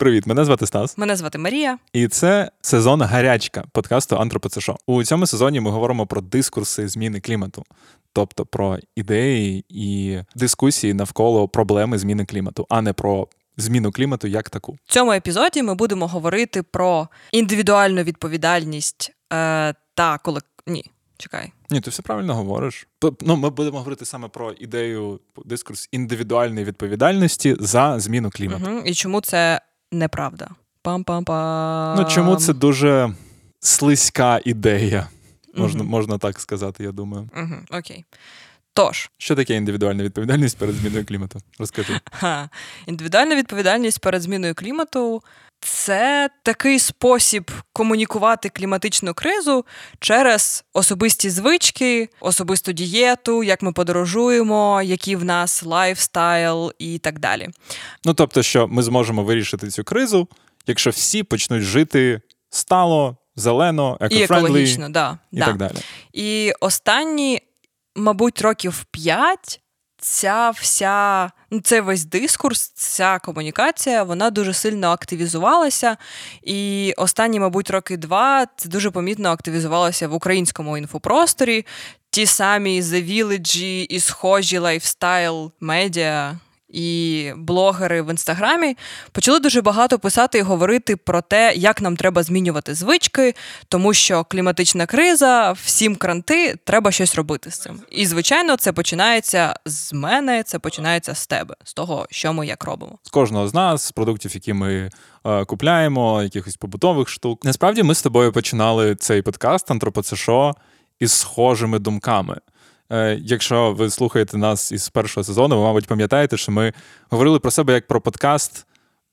Привіт, мене звати Стас. Мене звати Марія. І це сезон гарячка подкасту Антропоцешо. У цьому сезоні ми говоримо про дискурси зміни клімату, тобто про ідеї і дискусії навколо проблеми зміни клімату, а не про зміну клімату як таку. В цьому епізоді ми будемо говорити про індивідуальну відповідальність е, та коли ні. Чекай. Ні, ти все правильно говориш. Ну, Ми будемо говорити саме про ідею дискурс індивідуальної відповідальності за зміну клімату. Угу. І чому це неправда? Пам-пам-пам. Ну чому це дуже слизька ідея? Можна угу. можна так сказати, я думаю. Угу. Окей. Тож, що таке індивідуальна відповідальність перед зміною клімату? Розкажи. Ха. Індивідуальна відповідальність перед зміною клімату це такий спосіб комунікувати кліматичну кризу через особисті звички, особисту дієту, як ми подорожуємо, який в нас lifestyle і так далі. Ну тобто, що ми зможемо вирішити цю кризу, якщо всі почнуть жити стало, зелено, eco-friendly і екологічно, да, і да. так далі. І останні, мабуть, років п'ять ця вся, ну це весь дискурс, ця комунікація, вона дуже сильно активізувалася. І останні, мабуть, роки два це дуже помітно активізувалося в українському інфопросторі. Ті самі The Village і схожі lifestyle медіа і блогери в інстаграмі почали дуже багато писати і говорити про те, як нам треба змінювати звички, тому що кліматична криза, всім кранти, треба щось робити з цим. І звичайно, це починається з мене, це починається з тебе, з того, що ми як робимо. З кожного з нас, з продуктів, які ми е, купляємо, якихось побутових штук. Насправді, ми з тобою починали цей подкаст Антропоцешо із схожими думками. Е, якщо ви слухаєте нас із першого сезону, ви, мабуть, пам'ятаєте, що ми говорили про себе як про подкаст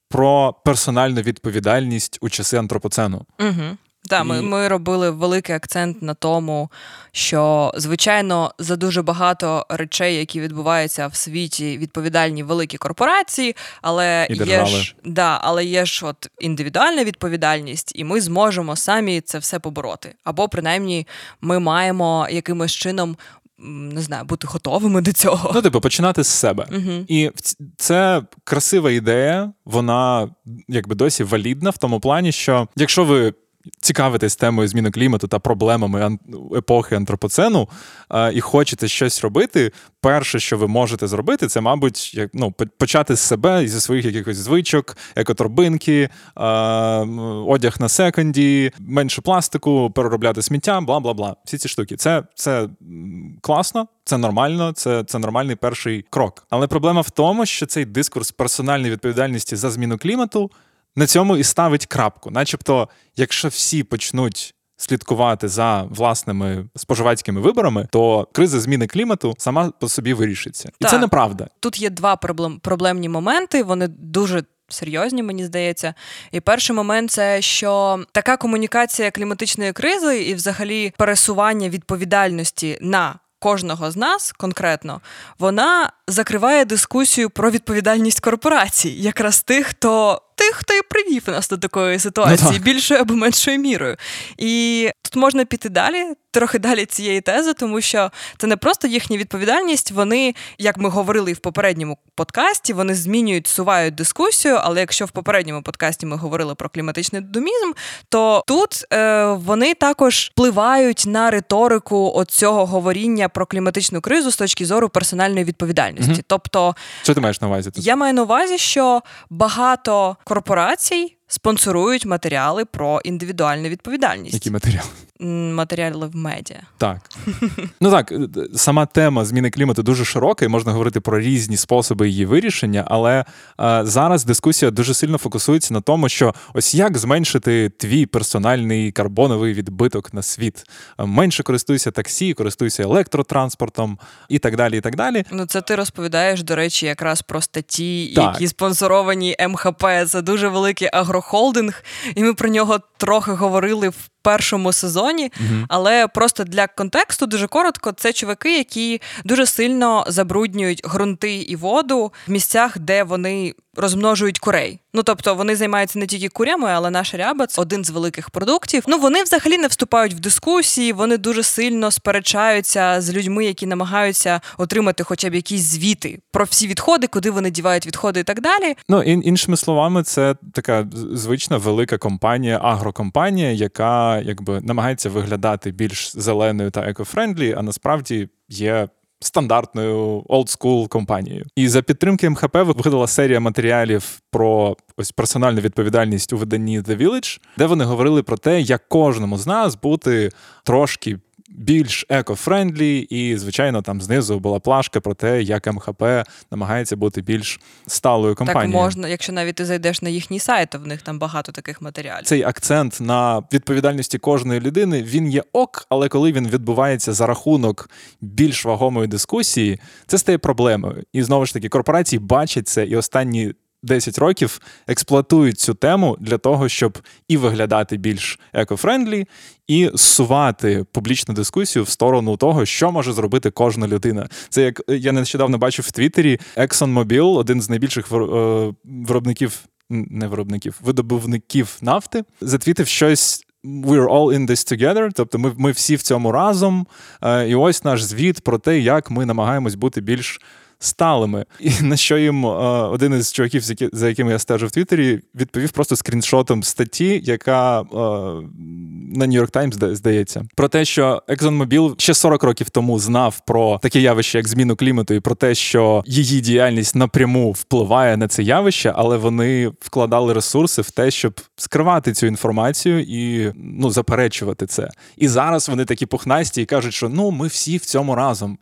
про персональну відповідальність у часи антропоцену. Угу. Так, ми ми робили великий акцент на тому, що звичайно за дуже багато речей, які відбуваються в світі, відповідальні великі корпорації, але і є ж да, але є ж от індивідуальна відповідальність, і ми зможемо самі це все побороти. Або принаймні ми маємо якимось чином не знаю, бути готовими до цього. Ну, типу, починати з себе. uh І це красива ідея, вона якби досі валідна в тому плані, що якщо ви цікавитесь темою зміни клімату та проблемами епохи антропоцену і хочете щось робити, перше, що ви можете зробити, це, мабуть, як ну, почати з себе і зі своїх якихось звичок, екоторбинки, одяг на секонді, менше пластику, переробляти сміття, бла бла бла. Всі ці штуки. Це це класно, це нормально, це, це нормальний перший крок. Але проблема в тому, що цей дискурс персональної відповідальності за зміну клімату на цьому і ставить крапку. Начебто, якщо всі почнуть слідкувати за власними споживацькими виборами, то криза зміни клімату сама по собі вирішиться, і так. це неправда. Тут є два проблем, проблемні моменти. Вони дуже. Серйозні, мені здається, і перший момент це що така комунікація кліматичної кризи і, взагалі, пересування відповідальності на кожного з нас конкретно, вона закриває дискусію про відповідальність корпорацій, якраз тих, хто тих, хто і привів нас до такої ситуації, ну, більшою або меншою мірою. І тут можна піти далі, трохи далі цієї тези, тому що це не просто їхня відповідальність. Вони, як ми говорили в попередньому подкасті, вони змінюють, сувають дискусію. Але якщо в попередньому подкасті ми говорили про кліматичний домізм, то тут е, вони також впливають на риторику оцього говоріння про кліматичну кризу з точки зору персональної відповідальності. Угу. Тобто, що ти маєш на увазі? Тут? Я маю на увазі, що багато корпорацій спонсорують матеріали про індивідуальну відповідальність. Які матеріали? Матеріали в медіа. Так. Ну так, е, сама тема зміни клімату дуже широка, і можна говорити про різні способи її вирішення, але е, зараз дискусія дуже сильно фокусується на тому, що ось як зменшити твій персональний карбоновий відбиток на світ. Е, менше користуйся таксі, користуйся електротранспортом і так далі. і так далі. Ну, це ти розповідаєш, до речі, якраз про статті, так. які спонсоровані МХП. Це дуже великий агрохолдинг, і ми про нього трохи говорили в першому сезоні. Uh Але просто для контексту дуже коротко, це чуваки, які дуже сильно забруднюють ґрунти і воду в місцях, де вони розмножують курей. Ну тобто вони займаються не тільки курями, але наша ряба це один з великих продуктів. Ну вони взагалі не вступають в дискусії, вони дуже сильно сперечаються з людьми, які намагаються отримати хоча б якісь звіти про всі відходи, куди вони дівають відходи і так далі. Ну ін, іншими словами, це така звична велика компанія, агрокомпанія, яка якби намагається виглядати більш зеленою та eco-friendly, а насправді є стандартною oldschool компанією. І за підтримки МХП виходила серія матеріалів про ось персональну відповідальність у виданні The Village, де вони говорили про те, як кожному з нас бути трошки більш eco-friendly, і, звичайно, там знизу була плашка про те, як МХП намагається бути більш сталою компанією. Так можна, якщо навіть ти зайдеш на їхній сайт, то в них там багато таких матеріалів. Цей акцент на відповідальності кожної людини він є ок, але коли він відбувається за рахунок більш вагомої дискусії, це стає проблемою. І знову ж таки, корпорації бачать це і останні. 10 років експлуатують цю тему для того, щоб і виглядати більш eco-friendly, і зсувати публічну дискусію в сторону того, що може зробити кожна людина. Це як я нещодавно бачив в Твіттері ExxonMobil, один з найбільших е, виробників, не виробників, видобувників нафти, затвітив щось. We're all in this together, тобто ми ми всі в цьому разом. Е, і ось наш звіт про те, як ми намагаємось бути більш сталими. І на що їм е, один із чуваків, за якими я стежу в Твіттері, відповів просто скріншотом статті, яка е, на York Times, здається, про те, що ExxonMobil ще 40 років тому знав про таке явище, як зміну клімату, і про те, що її діяльність напряму впливає на це явище, але вони вкладали ресурси в те, щоб скривати цю інформацію і ну заперечувати це. І зараз вони такі пухнасті і кажуть, що ну ми всі в цьому разом.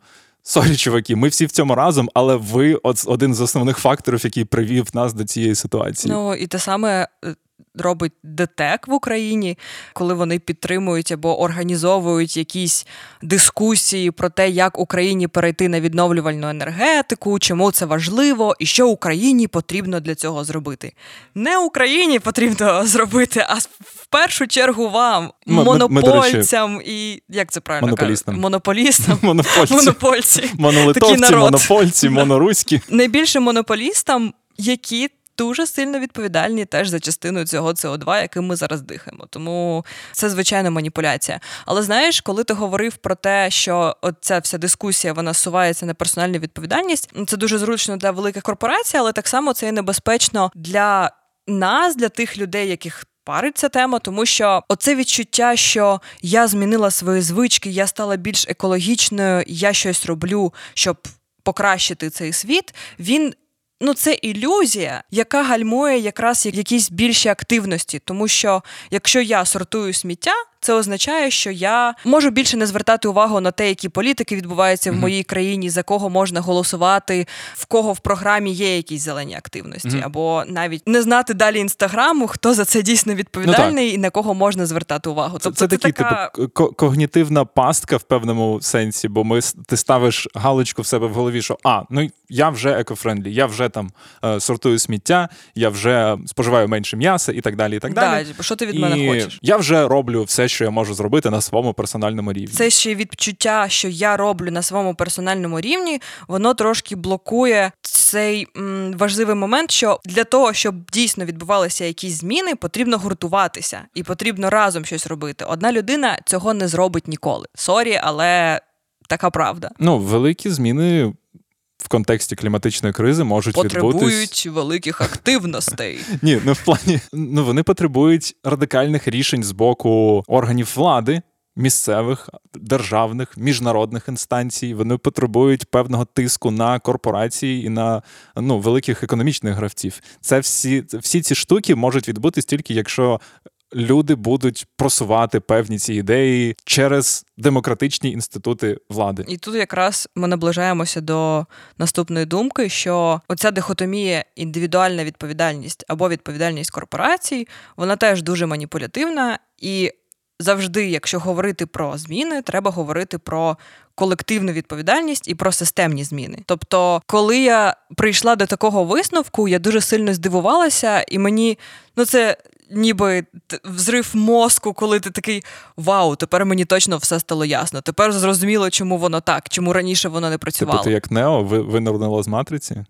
Sorry, чуваки, ми всі в цьому разом, але ви один з основних факторів, який привів нас до цієї ситуації. Ну і те саме е, робить ДТЕК в Україні, коли вони підтримують або організовують якісь дискусії про те, як Україні перейти на відновлювальну енергетику, чому це важливо, і що Україні потрібно для цього зробити. Не Україні потрібно зробити, а в першу чергу вам, ми, монопольцям ми, ми, і як це правильно монополістам. кажуть? Монополістам. Монопольці. Монопольці. Монолитовці, монопольці, моноруські. Найбільше монополістам, які дуже сильно відповідальні теж за частину цього СО2, яким ми зараз дихаємо. Тому це звичайно маніпуляція. Але знаєш, коли ти говорив про те, що ця вся дискусія вона сувається на персональну відповідальність, це дуже зручно для великих корпорацій, але так само це і небезпечно для нас, для тих людей, яких. Парить ця тема, тому що оце відчуття, що я змінила свої звички, я стала більш екологічною, я щось роблю, щоб покращити цей світ. Він Ну, це ілюзія, яка гальмує якраз якісь більші активності, тому що якщо я сортую сміття, це означає, що я можу більше не звертати увагу на те, які політики відбуваються в моїй країні, за кого можна голосувати, в кого в програмі є якісь зелені активності, mm-hmm. або навіть не знати далі інстаграму, хто за це дійсно відповідальний ну, і на кого можна звертати увагу. Тобто це, це, це такий така... типу когнітивна пастка в певному сенсі, бо ми ти ставиш галочку в себе в голові, що а ну я вже eco-friendly, я вже там е, сортую сміття, я вже споживаю менше м'яса і так далі. І так далі. Да, що ти від і мене хочеш? Я вже роблю все, що я можу зробити на своєму персональному рівні. Це ще відчуття, що я роблю на своєму персональному рівні, воно трошки блокує цей м, важливий момент, що для того, щоб дійсно відбувалися якісь зміни, потрібно гуртуватися і потрібно разом щось робити. Одна людина цього не зробить ніколи. Sorry, але така правда. Ну, великі зміни в контексті кліматичної кризи можуть потребують відбутись... великих активностей. Ні, ну в плані ну вони потребують радикальних рішень з боку органів влади. Місцевих, державних, міжнародних інстанцій вони потребують певного тиску на корпорації і на ну великих економічних гравців. Це всі всі ці штуки можуть відбутись тільки якщо люди будуть просувати певні ці ідеї через демократичні інститути влади. І тут якраз ми наближаємося до наступної думки, що оця дихотомія індивідуальна відповідальність або відповідальність корпорацій, вона теж дуже маніпулятивна і. Завжди, якщо говорити про зміни, треба говорити про колективну відповідальність і про системні зміни. Тобто, коли я прийшла до такого висновку, я дуже сильно здивувалася, і мені ну це ніби взрив мозку, коли ти такий вау, тепер мені точно все стало ясно. Тепер зрозуміло, чому воно так, чому раніше воно не працювало. Типу ти як Нео винурнула з матриці?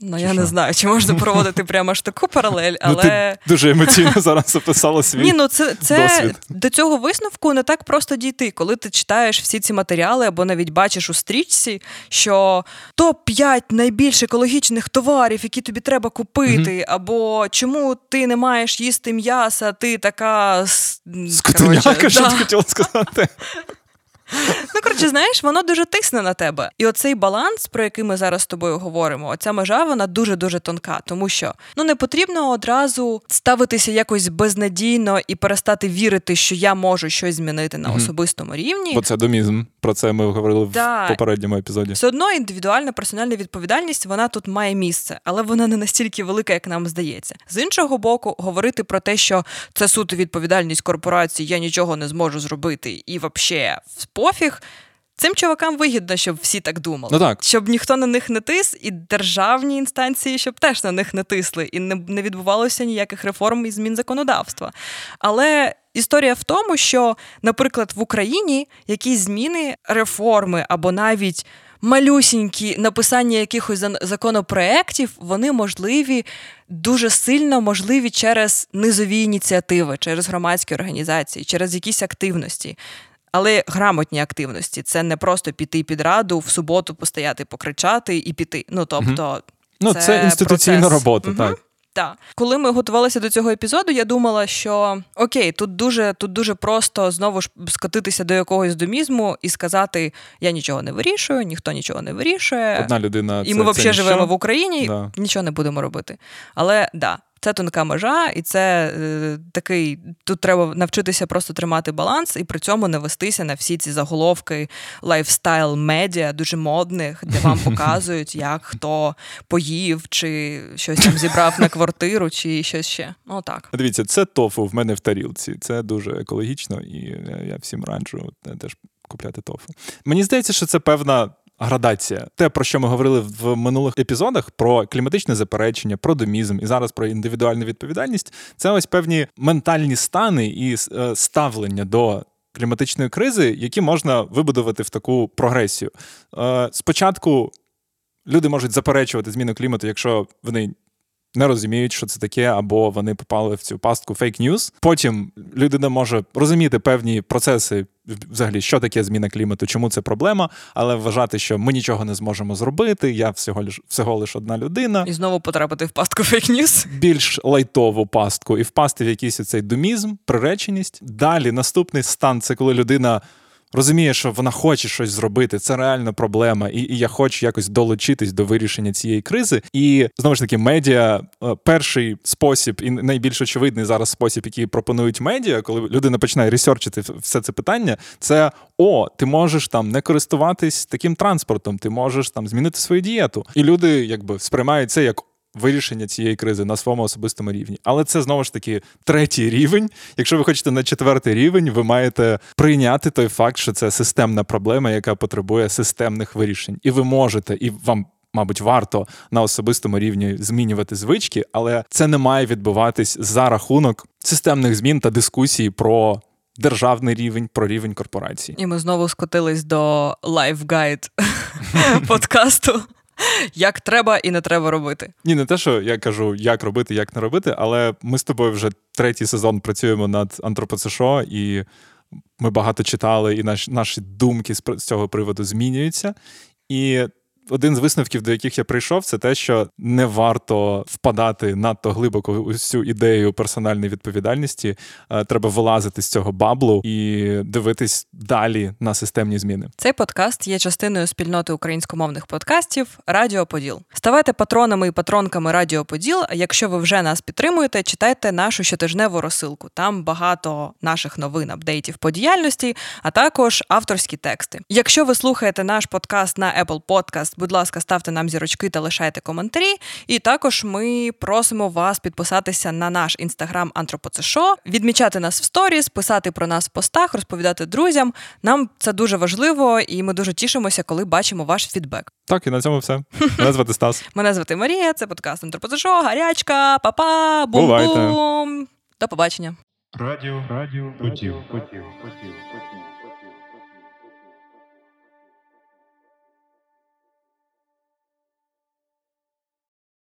Ну, я що? не знаю, чи можна проводити прямо ж таку паралель, але. Ну, ти Дуже емоційно зараз описала свій Ні, ну це, це досвід. до цього висновку не так просто дійти, коли ти читаєш всі ці матеріали або навіть бачиш у стрічці, що топ-5 найбільш екологічних товарів, які тобі треба купити, mm або чому ти не маєш їсти м'яса, ти така. Скотиняка, що ти хотіла сказати. Ну, коротше, знаєш, воно дуже тисне на тебе. І оцей баланс, про який ми зараз з тобою говоримо, оця межа, вона дуже-дуже тонка, тому що ну не потрібно одразу ставитися якось безнадійно і перестати вірити, що я можу щось змінити на особистому рівні. Бо це домізм. Про це ми говорили да. в попередньому епізоді. Все одно індивідуальна персональна відповідальність вона тут має місце, але вона не настільки велика, як нам здається. З іншого боку, говорити про те, що це суто відповідальність корпорації, я нічого не зможу зробити, і взагалі пофіг. Цим чувакам вигідно, щоб всі так думали, ну так. щоб ніхто на них не тис, і державні інстанції, щоб теж на них не тисли, і не не відбувалося ніяких реформ і змін законодавства. Але історія в тому, що, наприклад, в Україні якісь зміни, реформи або навіть малюсінькі написання якихось законопроєктів, вони можливі дуже сильно можливі через низові ініціативи, через громадські організації, через якісь активності. Але грамотні активності це не просто піти під раду в суботу, постояти, покричати і піти. Ну тобто, угу. ну це, це інституційна процес. робота, угу. так. Так. Коли ми готувалися до цього епізоду, я думала, що окей, тут дуже тут дуже просто знову ж скотитися до якогось домізму і сказати: я нічого не вирішую, ніхто нічого не вирішує. Одна людина. І це, ми взагалі живемо в Україні, да. нічого не будемо робити. Але да, це тонка межа, і це е, такий. Тут треба навчитися просто тримати баланс і при цьому не вестися на всі ці заголовки lifestyle медіа, дуже модних, де вам показують, як хто поїв, чи щось там зібрав на квартиру, чи щось ще. Ну так. Дивіться, це тофу в мене в тарілці. Це дуже екологічно, і я всім раджу теж купляти тофу. Мені здається, що це певна градація. Те, про що ми говорили в минулих епізодах, про кліматичне заперечення, про домізм і зараз про індивідуальну відповідальність, це ось певні ментальні стани і е, ставлення до. Кліматичної кризи, які можна вибудувати в таку прогресію. Е, спочатку люди можуть заперечувати зміну клімату, якщо вони не розуміють, що це таке, або вони попали в цю пастку фейк-ньюс. Потім людина може розуміти певні процеси, взагалі, що таке зміна клімату, чому це проблема, але вважати, що ми нічого не зможемо зробити. Я всього лиш всього лиш одна людина, і знову потрапити в пастку фейк-ньюс. більш лайтову пастку, і впасти в якийсь оцей домізм, приреченість. Далі наступний стан це коли людина розуміє, що вона хоче щось зробити, це реальна проблема, і і я хочу якось долучитись до вирішення цієї кризи. І знову ж таки, медіа е, перший спосіб, і найбільш очевидний зараз спосіб, який пропонують медіа, коли людина починає ресерчити все це питання, це о, ти можеш там не користуватись таким транспортом, ти можеш там змінити свою дієту. І люди якби сприймають це як вирішення цієї кризи на своєму особистому рівні. Але це знову ж таки третій рівень. Якщо ви хочете на четвертий рівень, ви маєте прийняти той факт, що це системна проблема, яка потребує системних вирішень. І ви можете, і вам. Мабуть, варто на особистому рівні змінювати звички, але це не має відбуватись за рахунок системних змін та дискусій про державний рівень, про рівень корпорації. І ми знову скотились до lifeguide подкасту. Як треба і не треба робити. Ні, не те, що я кажу, як робити, як не робити, але ми з тобою вже третій сезон працюємо над Антропоцешо, і ми багато читали, і наші наші думки з цього приводу змінюються. І один з висновків, до яких я прийшов, це те, що не варто впадати надто глибоко у цю ідею персональної відповідальності. Е, треба вилазити з цього баблу і дивитись далі на системні зміни. Цей подкаст є частиною спільноти українськомовних подкастів Радіо Поділ. Ставайте патронами і патронками Радіо Поділ. Якщо ви вже нас підтримуєте, читайте нашу щотижневу розсилку. Там багато наших новин, апдейтів по діяльності, а також авторські тексти. Якщо ви слухаєте наш подкаст на Apple Podcast, Будь ласка, ставте нам зірочки та лишайте коментарі. І також ми просимо вас підписатися на наш інстаграм Антропоцешо, відмічати нас в сторіс, писати про нас в постах, розповідати друзям. Нам це дуже важливо, і ми дуже тішимося, коли бачимо ваш фідбек. Так, і на цьому все. Мене звати Стас. Мене звати Марія. Це подкаст Антропоцешо, гарячка, папа, бум-бум. До побачення. Радіо, радіо, потів, потів, потів, потів.